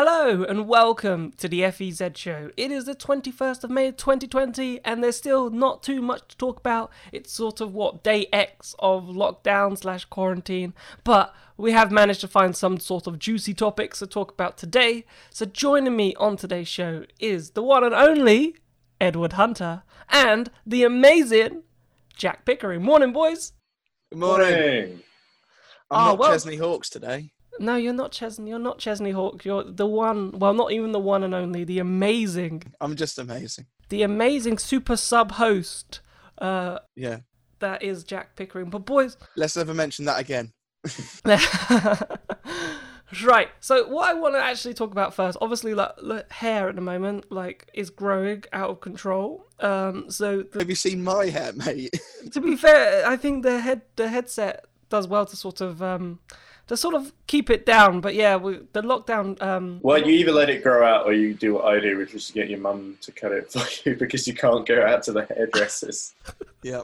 Hello and welcome to the FEZ show. It is the 21st of May 2020 and there's still not too much to talk about. It's sort of what day X of lockdown slash quarantine, but we have managed to find some sort of juicy topics to talk about today. So joining me on today's show is the one and only Edward Hunter and the amazing Jack Pickering. Morning, boys. Good morning. Morning. I'm Oh, not well- Chesney Hawkes today. No, you're not Chesney. You're not Chesney Hawk. You're the one. Well, not even the one and only. The amazing, I'm just amazing. the amazing super sub host. Uh, Yeah. that is Jack Pickering. But boys, Let's never mention that again. right. So what I want to actually talk about first, obviously, like, like hair at the moment, like is growing out of control. Um, so the, Have you seen my hair, mate? to be fair, I think the head the headset does well to sort of um to sort of keep it down. But yeah, we, the lockdown um Well, you either let it grow out or you do what I do, which is to get your mum to cut it for you because you can't go out to the hairdressers. yeah.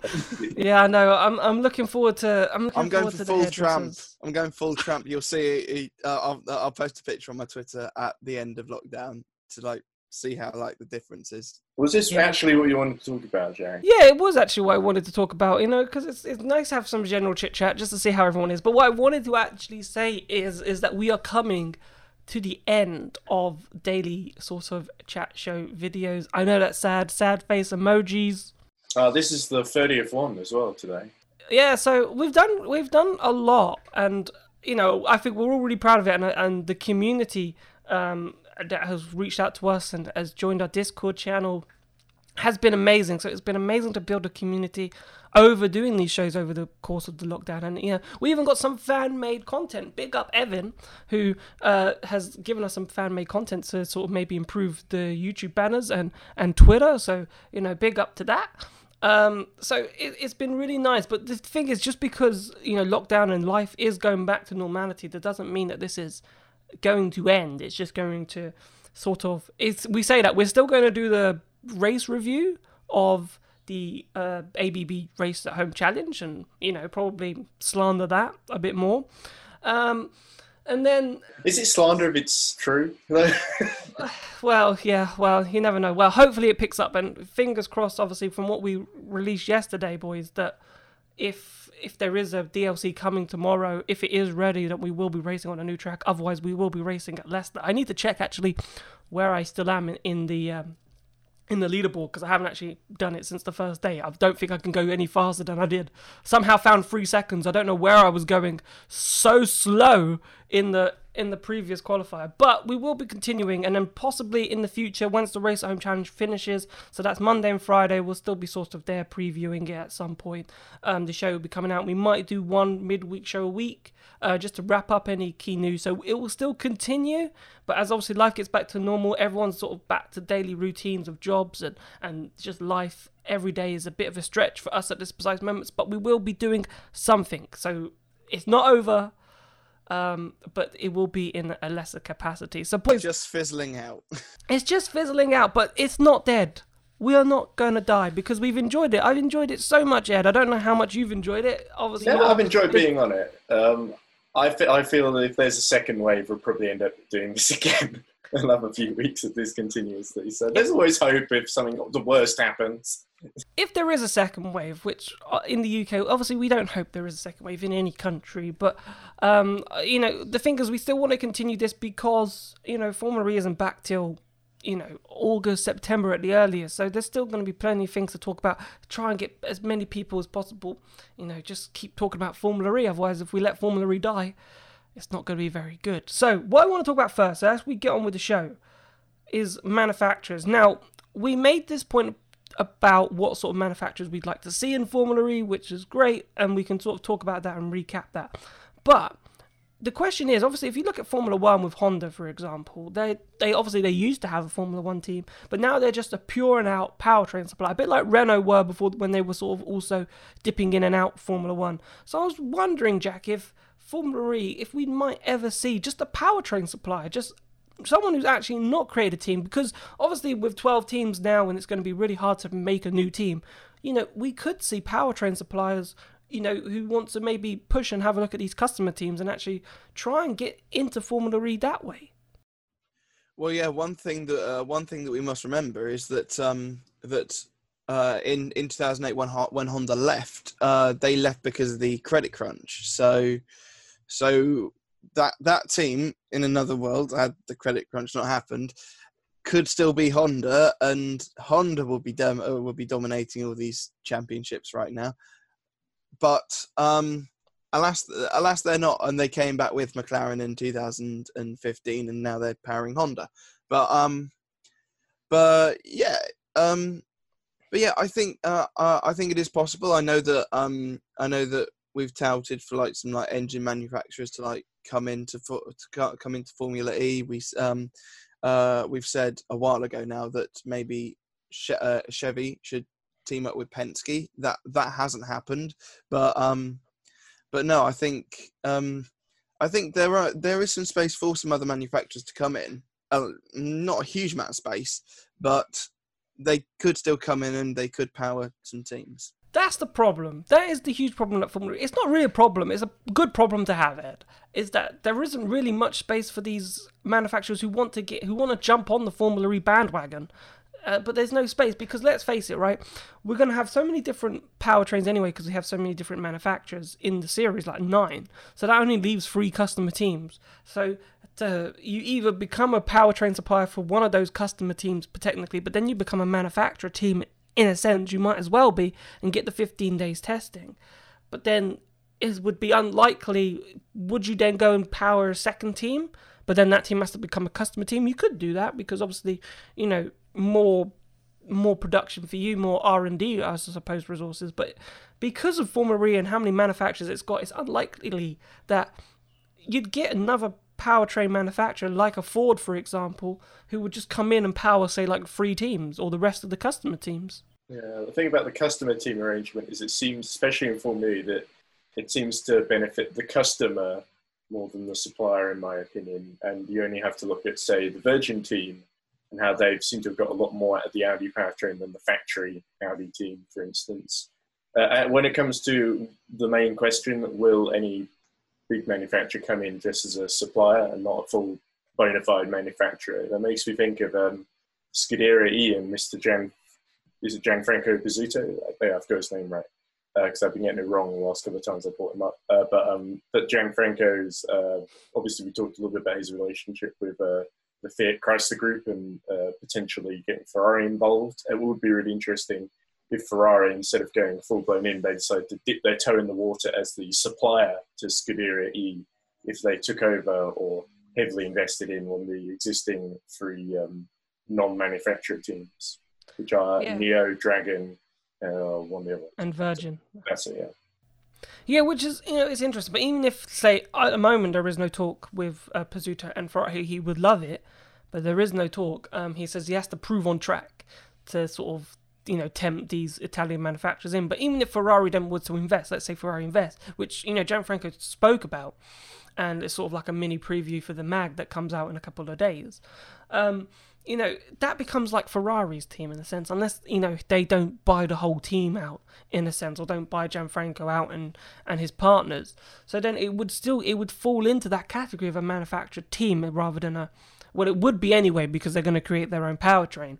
Yeah, I know. I'm I'm looking forward to. I'm looking I'm going forward for to full tramp. I'm going full tramp. You'll see. Uh, I'll, I'll post a picture on my Twitter at the end of lockdown to like see how like the difference is. Was this Yeah. actually what you wanted to talk about, Jack? Yeah, it was actually what I wanted to talk about. You know, because it's it's nice to have some general chit chat just to see how everyone is. But what I wanted to actually say is is that we are coming to the end of daily sort of chat show videos. I know that's sad, sad face emojis. Uh, this is the 30th one as well today. yeah so we've done we've done a lot and you know i think we're all really proud of it and, and the community um, that has reached out to us and has joined our discord channel has been amazing. So it's been amazing to build a community over doing these shows over the course of the lockdown. And know we even got some fan made content. Big up evan who uh, has given us some fan made content to sort of maybe improve the youtube banners and and twitter. So you know big up to that. Um, so it, it's been really nice, but the thing is, just because you know lockdown and life is going back to normality, that doesn't mean that this is going to end. It's just going to sort of. It's we say that we're still going to do the race review of the uh, ABB Race at Home Challenge, and you know probably slander that a bit more. Um, and then Is it slander if it's true? Well, yeah, well, you never know. Well, hopefully it picks up, and fingers crossed. Obviously, from what we released yesterday, boys, that if if there is a DLC coming tomorrow, if it is ready, that we will be racing on a new track. Otherwise, we will be racing at Leicester. I need to check actually where I still am in, in the um, in the leaderboard because I haven't actually done it since the first day. I don't think I can go any faster than I did. Somehow found three seconds. I don't know where I was going so slow in the in the previous qualifier. But we will be continuing and then possibly in the future once the race at home challenge finishes. So that's Monday and Friday. We'll still be sort of there previewing it at some point. Um, the show will be coming out. We might do one midweek show a week. Uh, just to wrap up any key news. So it will still continue, but as obviously life gets back to normal, everyone's sort of back to daily routines of jobs and, and just life every day is a bit of a stretch for us at this precise moment, but we will be doing something. So it's not over, um, but it will be in a lesser capacity. So boys, Just fizzling out. it's just fizzling out, but it's not dead. We are not going to die because we've enjoyed it. I've enjoyed it so much, Ed. I don't know how much you've enjoyed it. Obviously, yeah, I've enjoyed being on it. Um, I, fe- I feel that if there's a second wave, we'll probably end up doing this again. Another few weeks of this continuously. So there's always hope if something the worst happens. If there is a second wave, which uh, in the UK, obviously we don't hope there is a second wave in any country, but um, uh, you know the thing is we still want to continue this because you know Formula E isn't back till you know August, September at the earliest, so there's still going to be plenty of things to talk about. Try and get as many people as possible. You know, just keep talking about Formula E. Otherwise, if we let Formula E die, it's not going to be very good. So what I want to talk about first, as we get on with the show, is manufacturers. Now, we made this point about what sort of manufacturers we'd like to see in Formula E, which is great, and we can sort of talk about that and recap that. But the question is, obviously, if you look at Formula One with Honda, for example, they they obviously they used to have a Formula One team, but now they're just a pure and out powertrain supply, a bit like Renault were before when they were sort of also dipping in and out Formula One. So I was wondering, Jack, if Formula E, if we might ever see just a powertrain supplier, just someone who's actually not created a team because obviously with 12 teams now and it's going to be really hard to make a new team you know we could see powertrain suppliers you know who want to maybe push and have a look at these customer teams and actually try and get into formula e that way Well, yeah. One thing that uh, one thing that we must remember is that um, that uh, in in 2008 when when Honda left, uh, they left because of the credit crunch. So so that that team in another world, had the credit crunch not happened, could still be Honda, and Honda will be dom- uh, will be dominating all these championships right now. But um, alas, alas, they're not, and they came back with McLaren in 2015, and now they're powering Honda. But um, but yeah, um, but yeah, I think uh, uh, I think it is possible. I know that um, I know that we've touted for like some like engine manufacturers to like come into to come into Formula E. We um, uh, we've said a while ago now that maybe uh, Chevy should team up with Penske. That that hasn't happened, but um, but no, I think um, I think there are there is some space for some other manufacturers to come in. Uh, not a huge amount of space, but they could still come in and they could power some teams. That's the problem. That is the huge problem at Formula. It's not really a problem. It's a good problem to have. Ed is that there isn't really much space for these manufacturers who want to get who want to jump on the Formula E bandwagon uh, but there's no space because let's face it, right? We're going to have so many different powertrains anyway because we have so many different manufacturers in the series, like nine. So that only leaves three customer teams. So to, you either become a powertrain supplier for one of those customer teams, technically, but then you become a manufacturer team in a sense. You might as well be and get the 15 days testing. But then it would be unlikely. Would you then go and power a second team? But then that team has to become a customer team. You could do that because obviously, you know, more more production for you, more R and D, I suppose, resources. But because of Formula E and how many manufacturers it's got, it's unlikely that you'd get another powertrain manufacturer like a Ford, for example, who would just come in and power, say, like three teams or the rest of the customer teams. Yeah, the thing about the customer team arrangement is it seems, especially in Formula E, that it seems to benefit the customer more than the supplier, in my opinion. And you only have to look at, say, the Virgin team and how they seem to have got a lot more out of the Audi powertrain than the factory Audi team, for instance. Uh, when it comes to the main question, will any big manufacturer come in just as a supplier and not a full bona fide manufacturer? That makes me think of um, Scuderia E and Mr. Jan, is it Gianfranco Pizzuto? I think I've got his name right because uh, I've been getting it wrong the last couple of times I brought him up. Uh, but um, but Gianfranco's uh, obviously we talked a little bit about his relationship with uh, the Fiat Chrysler Group and uh, potentially getting Ferrari involved. It would be really interesting if Ferrari, instead of going full blown in, they decided to dip their toe in the water as the supplier to Scuderia E if they took over or heavily invested in one of the existing three um, non manufacturer teams, which are yeah. NIO, Dragon, uh, one of the other. And Virgin. That's it, yeah. Yeah, which is you know it's interesting. But even if say at the moment there is no talk with uh, Pizzuto and Ferrari, he would love it, but there is no talk. Um, he says he has to prove on track to sort of you know tempt these Italian manufacturers in. But even if Ferrari then would to invest, let's say Ferrari invest, which you know Gianfranco spoke about, and it's sort of like a mini preview for the mag that comes out in a couple of days. Um, you know, that becomes like Ferrari's team in a sense, unless, you know, they don't buy the whole team out in a sense, or don't buy Gianfranco out and, and his partners. So then it would still, it would fall into that category of a manufactured team rather than a, well, it would be anyway because they're going to create their own powertrain.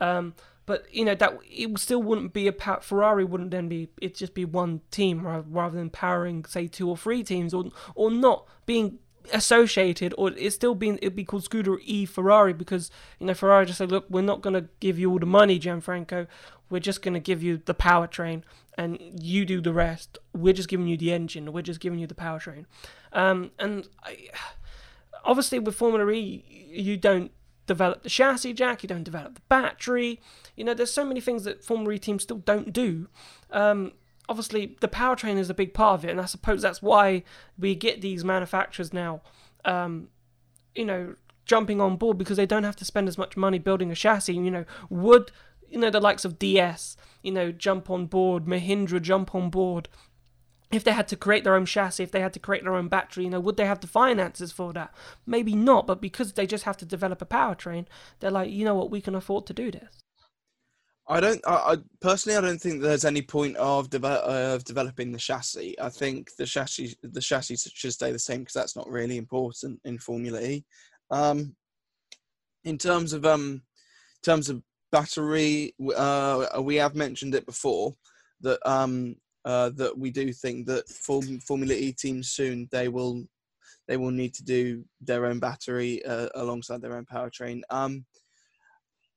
Um, but you know that it still wouldn't be a power, Ferrari wouldn't then be it'd just be one team rather than powering say two or three teams or or not being associated or it's still being it'd be called Scuderia E Ferrari because you know Ferrari just said look we're not going to give you all the money Gianfranco. We're just going to give you the powertrain and you do the rest. We're just giving you the engine. We're just giving you the powertrain. Um, and I, obviously with Formula E you don't develop the chassis jack you don't develop the battery you know there's so many things that Formula E teams still don't do um, obviously the powertrain is a big part of it, and I suppose that's why we get these manufacturers now, um, you know, jumping on board because they don't have to spend as much money building a chassis. You know, would you know the likes of DS, you know, jump on board, Mahindra jump on board. If they had to create their own chassis, if they had to create their own battery, you know, would they have the finances for that? Maybe not, but because they just have to develop a powertrain, they're like, you know what, we can afford to do this. I don't. I, I, personally, I don't think there's any point of, de- uh, of developing the chassis. I think the chassis, the chassis should stay the same because that's not really important in Formula E. Um, in terms of um, terms of battery, uh, we have mentioned it before that um, uh, that we do think that Formula E teams soon they will they will need to do their own battery uh, alongside their own powertrain. Um,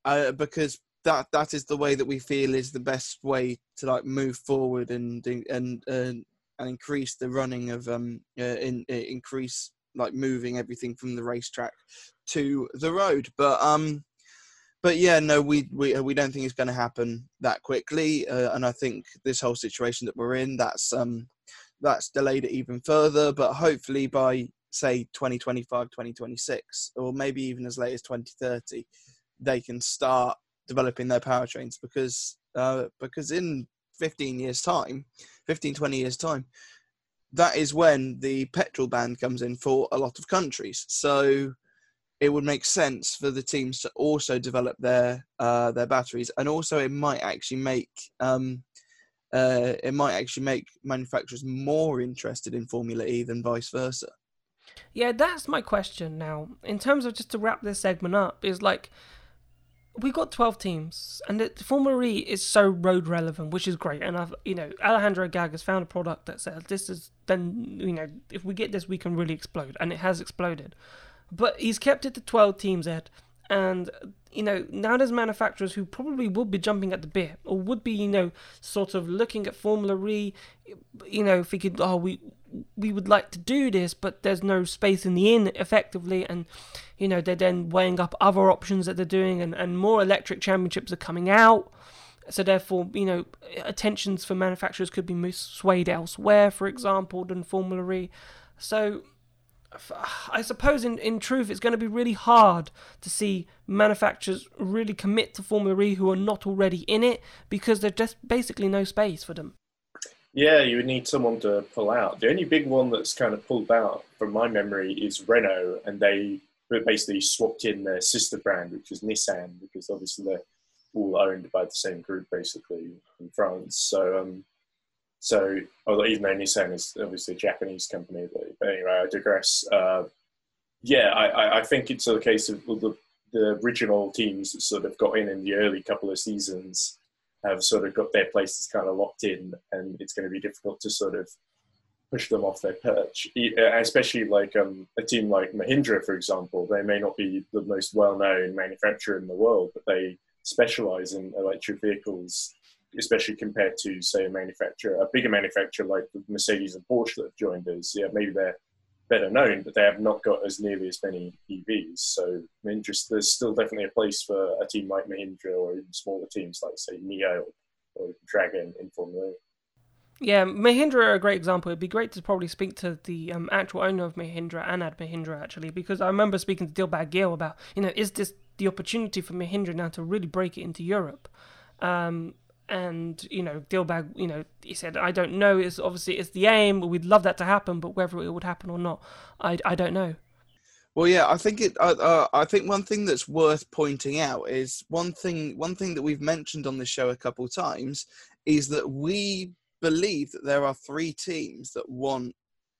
uh, because that that is the way that we feel is the best way to like move forward and and and, and increase the running of um uh, in, uh, increase like moving everything from the racetrack to the road. But um, but yeah, no, we we we don't think it's going to happen that quickly. Uh, and I think this whole situation that we're in, that's um, that's delayed it even further. But hopefully by say 2025, 2026, or maybe even as late as 2030, they can start developing their powertrains because uh, because in 15 years time 15 20 years time that is when the petrol ban comes in for a lot of countries. So it would make sense for the teams to also develop their uh, their batteries, and also it might actually make um, uh, it might actually make manufacturers more interested in Formula E than vice versa. Yeah, that's my question now. In terms of just to wrap this segment up, is like we got 12 teams and Formula E is so road relevant which is great. And I've you know Alejandro Agag has found a product that says this is then you know if we get this we can really explode. And it has exploded. But he's kept it to 12 teams Ed. And you know now there's manufacturers who probably would be jumping at the bit or would be you know sort of looking at Formula E you know thinking oh we we would like to do this, but there's no space in the inn effectively, and you know they're then weighing up other options that they're doing, and, and more electric championships are coming out. So therefore, you know, attentions for manufacturers could be swayed elsewhere, for example, than Formula E. So I suppose in, in truth it's going to be really hard to see manufacturers really commit to Formula E who are not already in it because there's just basically no space for them. Yeah, you would need someone to pull out. The only big one that's kind of pulled out, from my memory, is Renault, and they basically swapped in their sister brand, which is Nissan, because obviously they're all owned by the same group, basically in France. So, um, so although even though Nissan is obviously a Japanese company, but, but anyway, I digress. Uh, yeah, I, I think it's a case of the, the original teams that sort of got in in the early couple of seasons have sort of got their places kind of locked in, and it's going to be difficult to sort of push them off their perch. Uh, especially like um, a team like Mahindra, for example, they may not be the most well-known manufacturer in the world, but they specialize in electric vehicles, especially compared to say a manufacturer, a bigger manufacturer like Mercedes and Porsche that have joined us. Yeah, maybe they're better known, but they have not got as nearly as many EVs. So Mahindra, there's still definitely a place for a team like Mahindra or even smaller teams like say NIO or Dragon in Formula Yeah, Mahindra are a great example. It'd be great to probably speak to the um, actual owner of Mahindra, Anand Mahindra, actually, because I remember speaking to Dilbagh Gill about, you know, is this the opportunity for Mahindra now to really break it into Europe? Um, and you know Dilbagh, you know, he said, "I don't know. It's obviously it's the aim. We'd love that to happen, but whether it would happen or not, I, I don't know." Well, yeah, I think it. Uh, uh, I think one thing that's worth pointing out is one thing. One thing that we've mentioned on the show a couple times is that we believe that there are three teams that want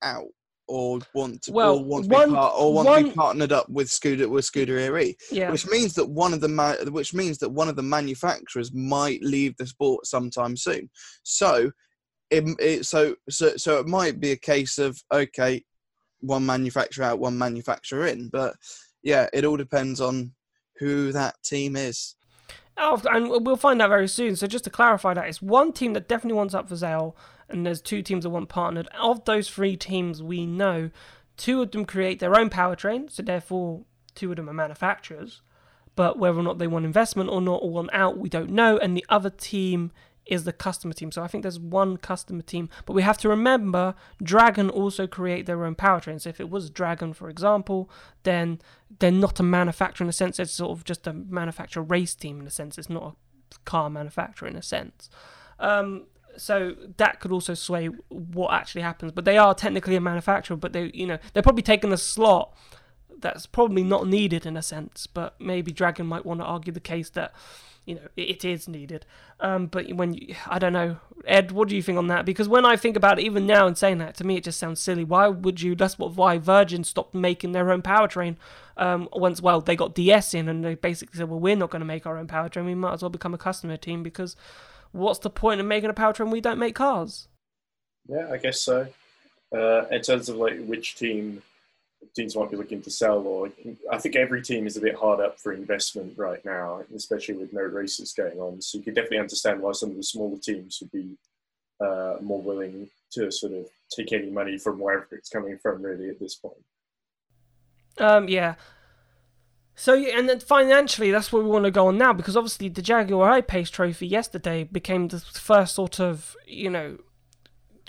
out or want to well, or want to one, be part, or want one, to be partnered up with Scooter with Scuderia, yeah. which means that one of the which means that one of the manufacturers might leave the sport sometime soon. So, it, it, so so so it might be a case of okay, one manufacturer out, one manufacturer in, but yeah, it all depends on who that team is. And we'll find out very soon. So just to clarify that, it's one team that definitely wants up for sale, and there's two teams that want partnered. Of those three teams, we know two of them create their own powertrain, so therefore two of them are manufacturers. But whether or not they want investment or not, or want out, we don't know. And the other team is the customer team. So I think there's one customer team, but we have to remember Dragon also create their own powertrains. So if it was Dragon, for example, then they're not a manufacturer in a sense. It's sort of just a manufacturer race team in a sense. It's not a car manufacturer in a sense. Um, so that could also sway what actually happens. But they are technically a manufacturer, but they, you know, they're probably taking a slot that's probably not needed in a sense, but maybe Dragon might want to argue the case that you know it is needed. Um, but when you, I don't know, Ed, what do you think on that? Because when I think about it, even now and saying that to me, it just sounds silly. Why would you? That's what why Virgin stopped making their own powertrain. Um, once well they got DS in and they basically said, well, we're not going to make our own powertrain. We might as well become a customer team because what's the point of making a powertrain? We don't make cars. Yeah, I guess so. Uh, in terms of like which team teams might be looking to sell, or I think every team is a bit hard up for investment right now, especially with no races going on. So you could definitely understand why some of the smaller teams would be uh, more willing to sort of take any money from wherever it's coming from, really, at this point. Um, yeah. So, and then financially, that's where we want to go on now, because obviously the Jaguar I-Pace Trophy yesterday became the first sort of, you know,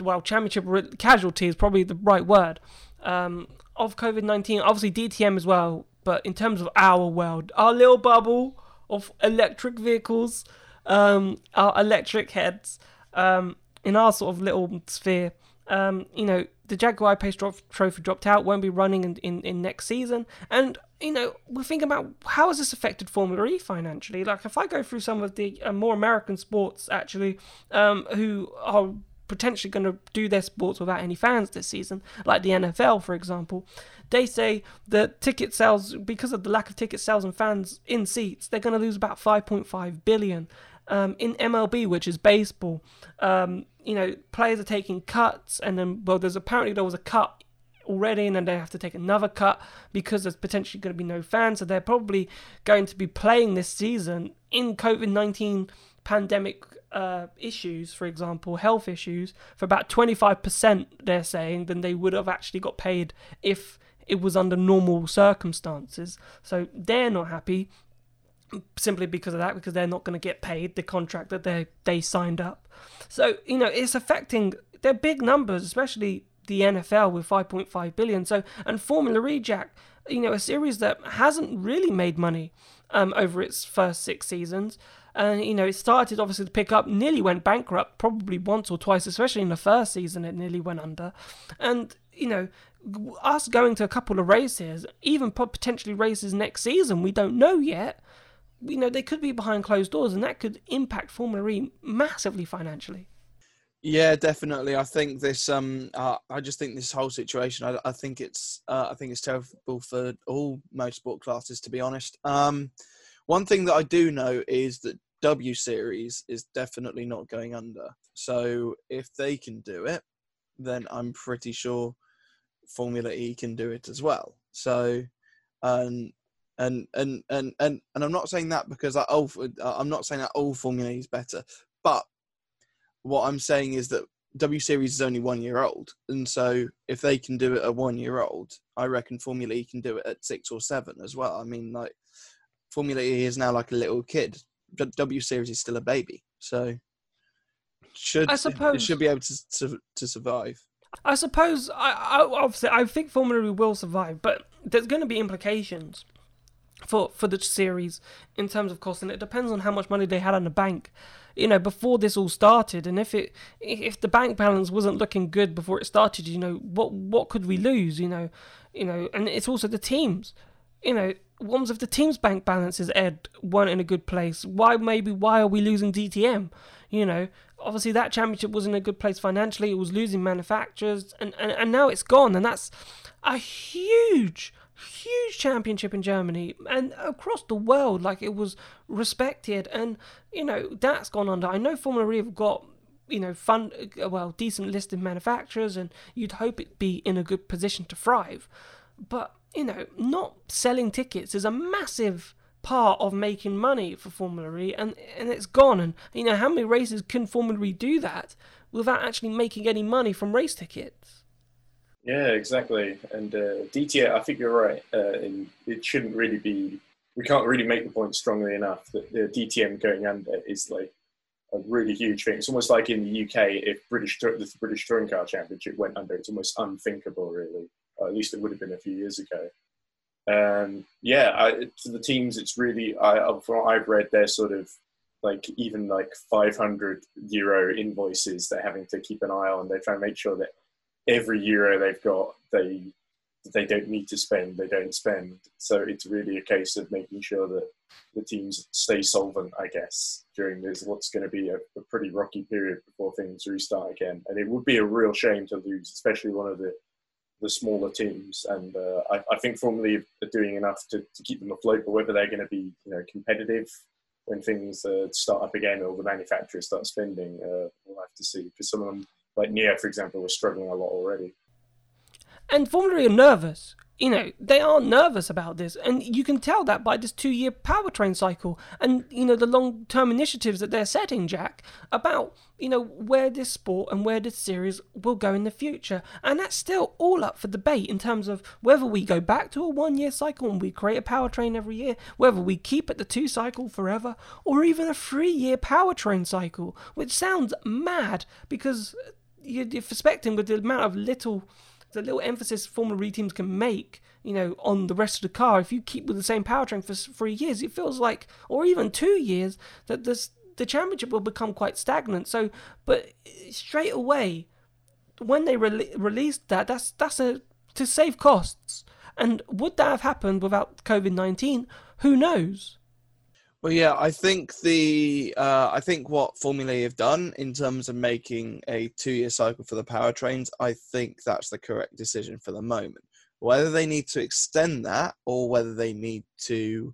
well, championship casualty is probably the right word. Um, of COVID 19, obviously DTM as well, but in terms of our world, our little bubble of electric vehicles, um, our electric heads, um, in our sort of little sphere, um, you know, the Jaguar Pace Trophy dropped out, won't be running in, in, in next season. And, you know, we're thinking about how has this affected Formula E financially? Like, if I go through some of the uh, more American sports, actually, um, who are potentially going to do their sports without any fans this season, like the NFL, for example. They say that ticket sales, because of the lack of ticket sales and fans in seats, they're going to lose about 5.5 billion. Um, in MLB, which is baseball, um, you know, players are taking cuts, and then well, there's apparently there was a cut already, and then they have to take another cut because there's potentially going to be no fans, so they're probably going to be playing this season in COVID nineteen pandemic uh, issues, for example, health issues, for about 25%, they're saying, than they would have actually got paid if it was under normal circumstances. So they're not happy simply because of that, because they're not going to get paid the contract that they they signed up. So you know it's affecting. They're big numbers, especially the NFL with 5.5 billion. So and Formula E, Jack, you know, a series that hasn't really made money um, over its first six seasons and you know it started obviously to pick up nearly went bankrupt probably once or twice especially in the first season it nearly went under and you know us going to a couple of races even potentially races next season we don't know yet you know they could be behind closed doors and that could impact formula e massively financially yeah, definitely. I think this. Um, uh, I just think this whole situation. I, I think it's. Uh, I think it's terrible for all motorsport classes, to be honest. Um, one thing that I do know is that W Series is definitely not going under. So if they can do it, then I'm pretty sure Formula E can do it as well. So, um, and and and and and I'm not saying that because I, oh, I'm not saying that all Formula E is better, but what I'm saying is that W Series is only one year old, and so if they can do it at one year old, I reckon Formula E can do it at six or seven as well. I mean, like Formula E is now like a little kid. W Series is still a baby, so should I suppose it should be able to to, to survive. I suppose I, I obviously I think Formula E will survive, but there's going to be implications for for the series in terms of cost, and it depends on how much money they had in the bank, you know, before this all started, and if it if the bank balance wasn't looking good before it started, you know, what what could we lose, you know, you know, and it's also the teams, you know, ones of the team's bank balances, Ed, weren't in a good place. Why maybe why are we losing DTM? You know, obviously that championship was in a good place financially. It was losing manufacturers, and, and, and now it's gone, and that's a huge, huge championship in Germany and across the world. Like it was respected, and you know that's gone under. I know Formula E have got you know fun, well, decent listed manufacturers, and you'd hope it'd be in a good position to thrive, but you know, not selling tickets is a massive part of making money for Formula E, and and it's gone. And you know, how many races can Formula E do that without actually making any money from race tickets? Yeah, exactly. And uh, DTM, I think you're right. Uh, in, it shouldn't really be. We can't really make the point strongly enough that the DTM going under is like a really huge thing. It's almost like in the UK, if British the British Touring Car Championship went under, it's almost unthinkable, really at least it would have been a few years ago. Um, yeah, I, to the teams, it's really, I, from I've read, they're sort of like even like 500 euro invoices they're having to keep an eye on. They try and make sure that every euro they've got, they they don't need to spend, they don't spend. So it's really a case of making sure that the teams stay solvent, I guess, during this what's going to be a, a pretty rocky period before things restart again. And it would be a real shame to lose, especially one of the the smaller teams. And uh, I, I, think Formula are doing enough to, to keep them afloat. But whether they're going to be you know competitive when things uh, start up again or the manufacturers start spending, uh, we'll have to see. Because some of them, like NIO, for example, were struggling a lot already. And Formula are nervous. You know, they are nervous about this. And you can tell that by this two year powertrain cycle and, you know, the long term initiatives that they're setting, Jack, about, you know, where this sport and where this series will go in the future. And that's still all up for debate in terms of whether we go back to a one year cycle and we create a powertrain every year, whether we keep it the two cycle forever, or even a three year powertrain cycle, which sounds mad because you're expecting with the amount of little the little emphasis Formula E teams can make, you know, on the rest of the car. If you keep with the same powertrain for three years, it feels like, or even two years, that this the championship will become quite stagnant. So, but eh, straight away, when they re- released that, that's that's a to save costs. And would that have happened without COVID nineteen? Who knows? Well, yeah, I think the uh, I think what Formula E have done in terms of making a two-year cycle for the powertrains, I think that's the correct decision for the moment. Whether they need to extend that or whether they need to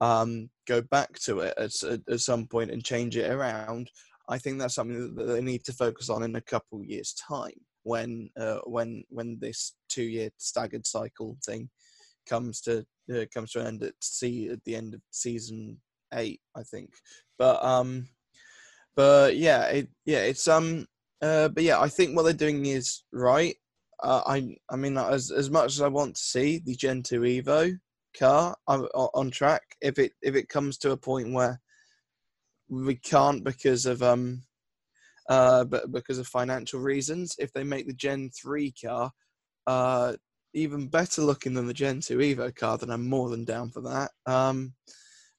um, go back to it at, at some point and change it around, I think that's something that they need to focus on in a couple years' time when uh, when when this two-year staggered cycle thing comes to uh, comes to an end at see at the end of season eight, I think. But um, but yeah, it yeah, it's um, uh, but yeah, I think what they're doing is right. Uh, I I mean, as as much as I want to see the Gen two Evo car on, on track, if it if it comes to a point where we can't because of um uh but because of financial reasons if they make the gen 3 car uh even better looking than the gen 2 evo car then i'm more than down for that um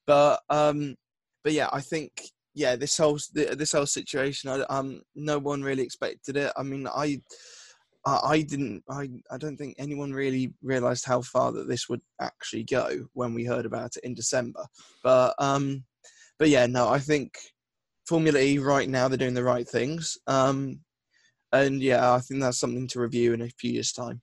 but um, but yeah, I think yeah, this whole this whole situation, I, um, no one really expected it. I mean, I. I didn't. I. I don't think anyone really realised how far that this would actually go when we heard about it in December. But um, but yeah, no. I think Formula E right now they're doing the right things. Um, and yeah, I think that's something to review in a few years' time.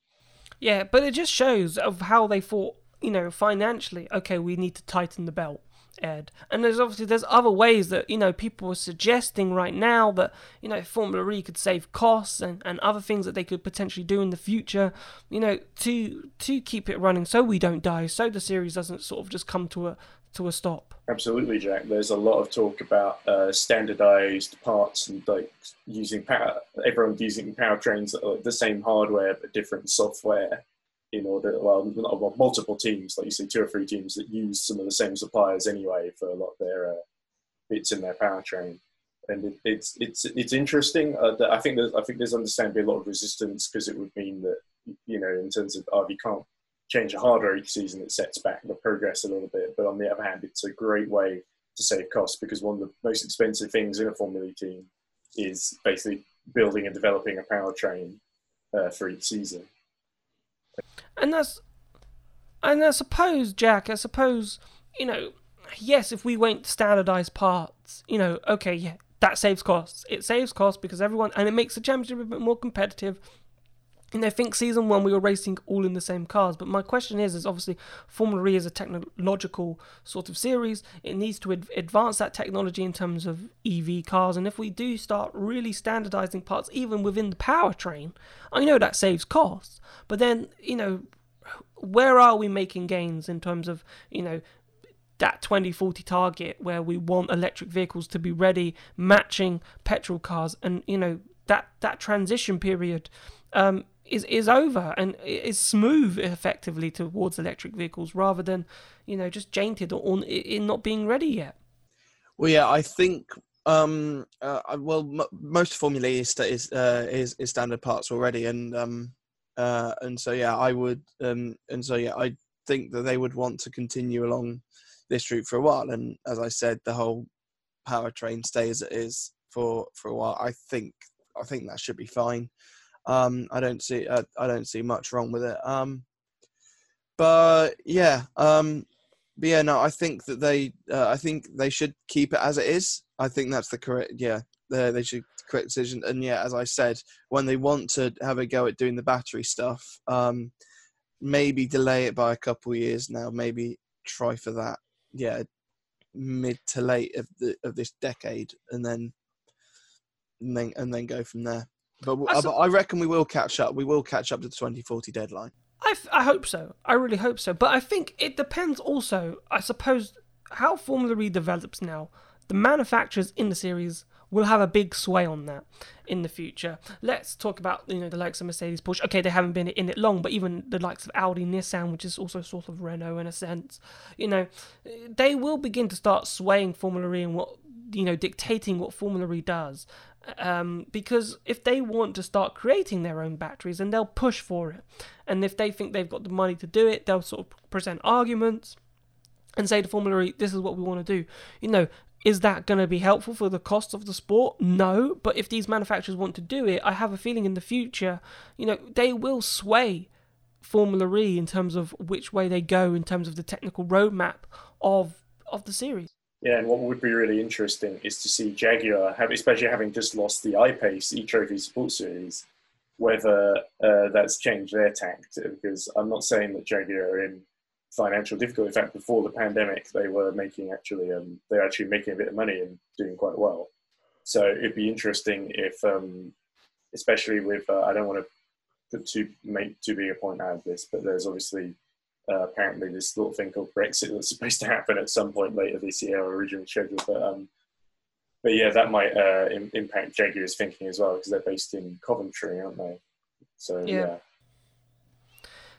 Yeah, but it just shows of how they thought. You know, financially, okay, we need to tighten the belt. Ed. And there's obviously there's other ways that you know people are suggesting right now that you know Formula E could save costs and, and other things that they could potentially do in the future, you know, to to keep it running so we don't die, so the series doesn't sort of just come to a to a stop. Absolutely, Jack. There's a lot of talk about uh, standardized parts and like using power. Everyone's using powertrains that are the same hardware but different software in order, well, well, multiple teams, like you say, two or three teams that use some of the same suppliers anyway for a lot of their uh, bits in their powertrain. And it, it's it's it's interesting. Uh, I think there's I think there's understandably a lot of resistance because it would mean that you know in terms of oh, you can't change the hardware each season, it sets back the progress a little bit. But on the other hand, it's a great way to save costs because one of the most expensive things in a Formula team is basically building and developing a powertrain uh, for each season and that's and I suppose Jack, I suppose you know, yes, if we went standardized parts, you know, okay, yeah, that saves costs. It saves costs because everyone and it makes the championship a bit more competitive. And I think season one we were racing all in the same cars. But my question is, is obviously Formula E is a technological sort of series. It needs to ad- advance that technology in terms of EV cars. And if we do start really standardizing parts, even within the powertrain, I know that saves costs. But then, you know, where are we making gains in terms of, you know, that 2040 target where we want electric vehicles to be ready, matching petrol cars, and you know that that transition period um, is is over and is smooth effectively towards electric vehicles rather than you know just jainted or in not being ready yet. Well, yeah, I think um, uh, well m- most Formula E is is, uh, is, is standard parts already, and um, uh, and so yeah, I would um, and so yeah, I think that they would want to continue along this route for a while. And as I said, the whole powertrain stays as it is for for a while. I think I think that should be fine. Um, I don't see I don't see much wrong with it. Um, but yeah, um, but yeah, no, I think that they, uh, I think they should keep it as it is. I think that's the correct, yeah, they, they should correct decision. And yeah, as I said, when they want to have a go at doing the battery stuff, um, maybe delay it by a couple years now. Maybe try for that. Yeah, mid to late of the of this decade, and then and then and then go from there. But, I, but I reckon we will catch up. We will catch up to the 2040 deadline. I, f- I hope so. I really hope so. But I think it depends also, I suppose, how Formula E develops now. The manufacturers in the series will have a big sway on that in the future. Let's talk about you know the likes of Mercedes, Porsche. Okay, they haven't been in it long, but even the likes of Audi, Nissan, which is also sort of Renault in a sense, you know, they will begin to start swaying Formula E and what you know dictating what Formula E does. Um, because if they want to start creating their own batteries, then they'll push for it. And if they think they've got the money to do it, they'll sort of present arguments and say to Formula E, this is what we want to do. You know, is that going to be helpful for the cost of the sport? No. But if these manufacturers want to do it, I have a feeling in the future, you know, they will sway Formula E in terms of which way they go in terms of the technical roadmap of of the series. Yeah, and what would be really interesting is to see Jaguar, especially having just lost the I-Pace e-Trophy Sports Series, whether uh, that's changed their tact. Because I'm not saying that Jaguar are in financial difficulty. In fact, before the pandemic, they were making actually um, they're actually making a bit of money and doing quite well. So it'd be interesting if, um, especially with uh, I don't want to put too make too big a point out of this, but there's obviously uh, apparently this little thing called Brexit that's supposed to happen at some point later this year, originally scheduled. But um, but yeah, that might uh, impact Jaguar's thinking as well because they're based in Coventry, aren't they? So yeah. yeah.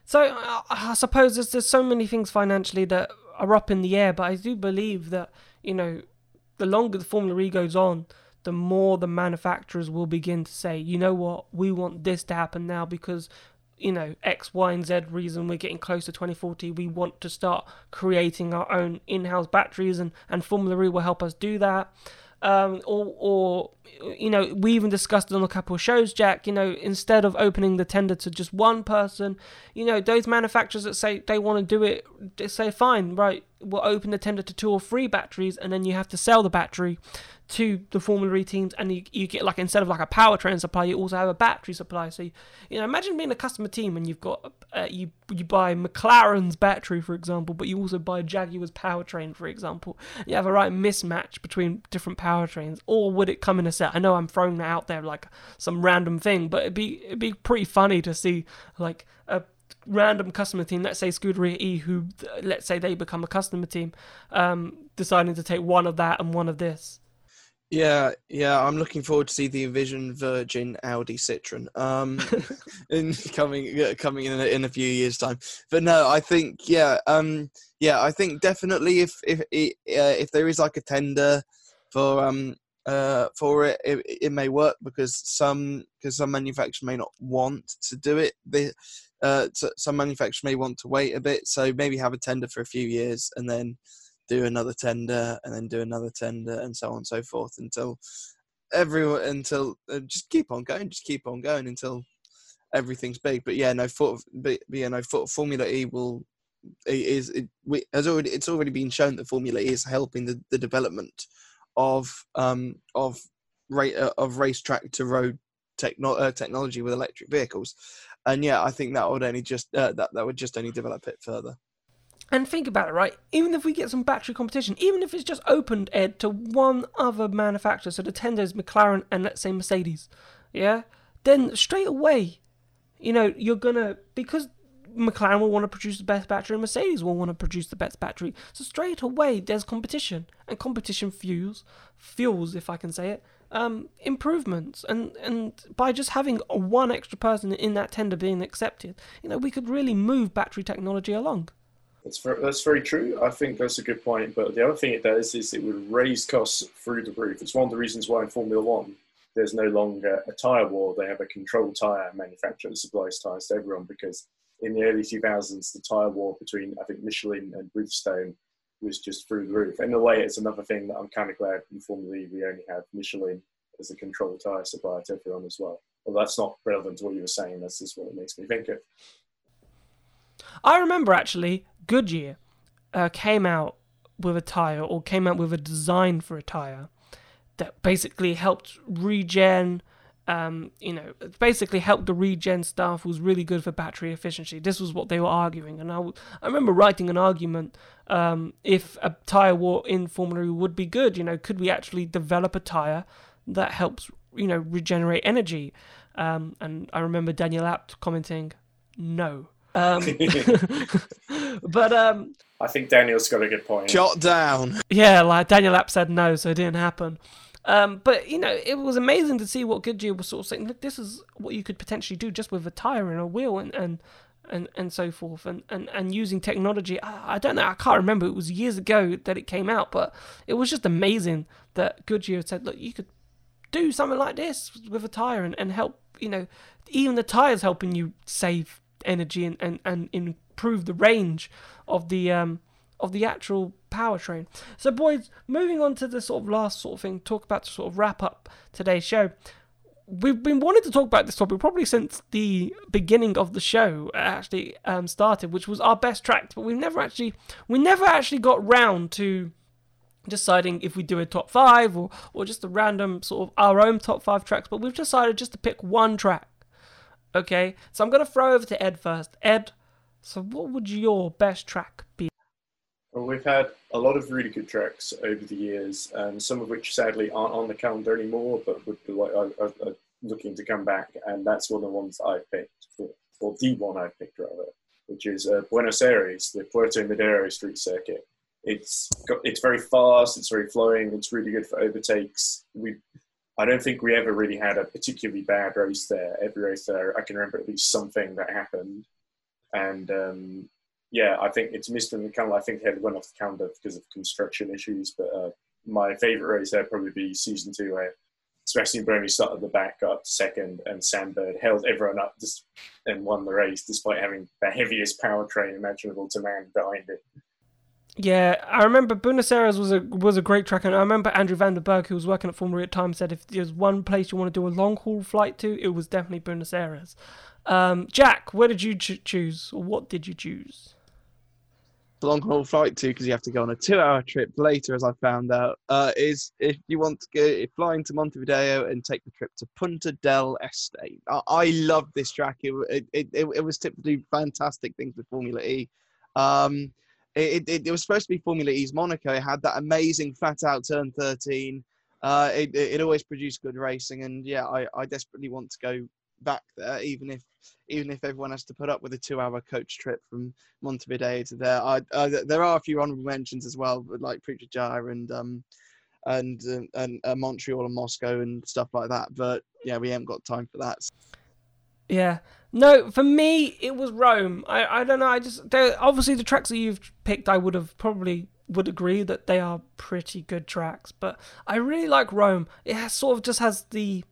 So uh, I suppose there's, there's so many things financially that are up in the air, but I do believe that you know the longer the Formula E goes on, the more the manufacturers will begin to say, you know what, we want this to happen now because you know, X, Y, and Z reason we're getting close to 2040, we want to start creating our own in house batteries, and, and Formula E will help us do that. Um, or, or, you know, we even discussed it on a couple of shows, Jack. You know, instead of opening the tender to just one person, you know, those manufacturers that say they want to do it, they say, fine, right, we'll open the tender to two or three batteries, and then you have to sell the battery to the Formula E teams, and you, you get like instead of like a powertrain supply, you also have a battery supply. So you, you know, imagine being a customer team and you've got uh, you you buy McLaren's battery, for example, but you also buy Jaguar's powertrain, for example. You have a right mismatch between different powertrains, or would it come in a set? I know I'm throwing that out there like some random thing, but it'd be it'd be pretty funny to see like a random customer team, let's say Scuderia E, who let's say they become a customer team, um, deciding to take one of that and one of this. Yeah, yeah, I'm looking forward to see the Envision Virgin Audi Citroen um, in coming coming in a, in a few years' time. But no, I think yeah, um, yeah, I think definitely if if uh, if there is like a tender for um uh for it, it, it may work because some because some manufacturers may not want to do it. They, uh, some manufacturers may want to wait a bit, so maybe have a tender for a few years and then do another tender and then do another tender and so on and so forth until everyone until uh, just keep on going just keep on going until everything's big but yeah no for, but, but yeah no for, formula e will is it, it has already it's already been shown that formula e is helping the, the development of um of rate uh, of racetrack to road techno- uh, technology with electric vehicles. And yeah i think that would only just uh, that that would just only develop it further. And think about it, right? Even if we get some battery competition, even if it's just opened, Ed, to one other manufacturer, so the Tender's McLaren and let's say Mercedes, yeah, then straight away, you know, you're gonna because McLaren will want to produce the best battery Mercedes will want to produce the best battery. So straight away there's competition. And competition fuels fuels, if I can say it, um, improvements. And and by just having one extra person in that tender being accepted, you know, we could really move battery technology along. That's very, that's very true. I think that's a good point. But the other thing it does is it would raise costs through the roof. It's one of the reasons why in Formula One there's no longer a tyre war. They have a controlled tyre manufacturer that supplies tyres to everyone because in the early 2000s, the tyre war between, I think, Michelin and Bridgestone was just through the roof. In a way, it's another thing that I'm kind of glad informally we only have Michelin as a controlled tyre supplier to everyone as well. Well, that's not relevant to what you were saying. That's just what it makes me think of. I remember actually Goodyear uh, came out with a tire or came out with a design for a tire that basically helped regen. Um, you know, basically helped the regen stuff was really good for battery efficiency. This was what they were arguing, and I, w- I remember writing an argument um, if a tire war in Formula E would be good. You know, could we actually develop a tire that helps you know regenerate energy? Um, and I remember Daniel Abt commenting, "No." Um, but um, I think Daniel's got a good point. Jot down. yeah, like Daniel Abt said no, so it didn't happen. Um, but you know, it was amazing to see what Goodyear was sort of saying. Look, this is what you could potentially do just with a tire and a wheel and and and, and so forth, and, and and using technology. I, I don't know, I can't remember. It was years ago that it came out, but it was just amazing that Goodyear said, look, you could do something like this with a tire and, and help. You know, even the tires helping you save energy and, and, and improve the range of the um of the actual powertrain. So, boys, moving on to the sort of last sort of thing, talk about to sort of wrap up today's show. We've been wanting to talk about this topic probably since the beginning of the show actually um, started, which was our best tracks, but we've never actually we never actually got round to deciding if we do a top five or or just a random sort of our own top five tracks. But we've decided just to pick one track. Okay, so I'm gonna throw over to Ed first. Ed, so what would your best track be? We've had a lot of really good tracks over the years, and some of which sadly aren't on the calendar anymore, but would be like are, are, are looking to come back. And that's one of the ones I picked, for, or the one I picked rather, which is uh, Buenos Aires, the Puerto Madero street circuit. It's got, it's very fast, it's very flowing, it's really good for overtakes. We, I don't think we ever really had a particularly bad race there. Every race there, I can remember at least something that happened, and um, yeah, I think it's missed in the calendar. I think they had off the calendar because of construction issues. But uh, my favourite race there probably be season two, where Sebastian Buemi started the back, got up second, and Sam Bird held everyone up just, and won the race despite having the heaviest powertrain imaginable to man behind it. Yeah, I remember Buenos Aires was a was a great track, and I remember Andrew van de Burgt, who was working at Formula at time, said if there's one place you want to do a long haul flight to, it was definitely Buenos Aires. Um, Jack, where did you ch- choose, or what did you choose? Long haul flight to because you have to go on a two hour trip later, as I found out, uh, is if you want to go flying to Montevideo and take the trip to Punta del Este. I, I love this track. It, it, it, it was typically fantastic things with Formula E. Um, it, it, it was supposed to be Formula E's Monaco. It had that amazing flat out turn 13. Uh, it, it, always produced good racing, and yeah, I, I desperately want to go back there, even if even if everyone has to put up with a two-hour coach trip from Montevideo to there. I, uh, there are a few honourable mentions as well, like Puigdemont and um, and uh, and uh, Montreal and Moscow and stuff like that. But yeah, we haven't got time for that. Yeah. No, for me it was Rome. I, I don't know. I just obviously the tracks that you've picked, I would have probably would agree that they are pretty good tracks. But I really like Rome. It has, sort of just has the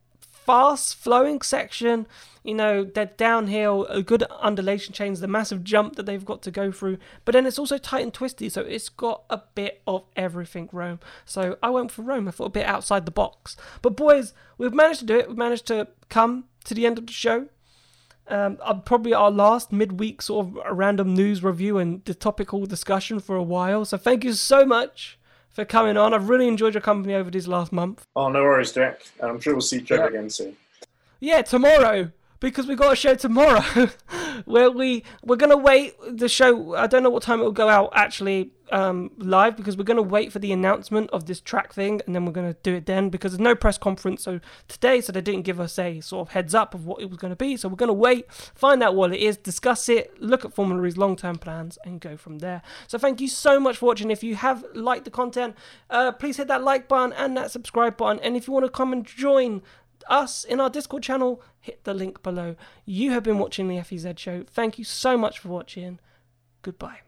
fast flowing section, you know, that downhill, a good undulation chains, the massive jump that they've got to go through, but then it's also tight and twisty, so it's got a bit of everything Rome. So I went for Rome, I thought a bit outside the box. But boys, we've managed to do it, we've managed to come to the end of the show. Um, uh, probably our last midweek sort of random news review and the topical discussion for a while. So thank you so much for coming on. I've really enjoyed your company over this last month. Oh, no worries, Jack. And I'm sure we'll see each other yeah. again soon. Yeah, tomorrow because we've got a show tomorrow where we we're gonna wait the show. I don't know what time it will go out actually um, live because we're gonna wait for the announcement of this track thing and then we're gonna do it then because there's no press conference so today so they didn't give us a sort of heads up of what it was gonna be so we're gonna wait find out what it is discuss it look at Formula E's long term plans and go from there so thank you so much for watching if you have liked the content uh, please hit that like button and that subscribe button and if you want to come and join us in our Discord channel, hit the link below. You have been watching the FEZ show. Thank you so much for watching. Goodbye.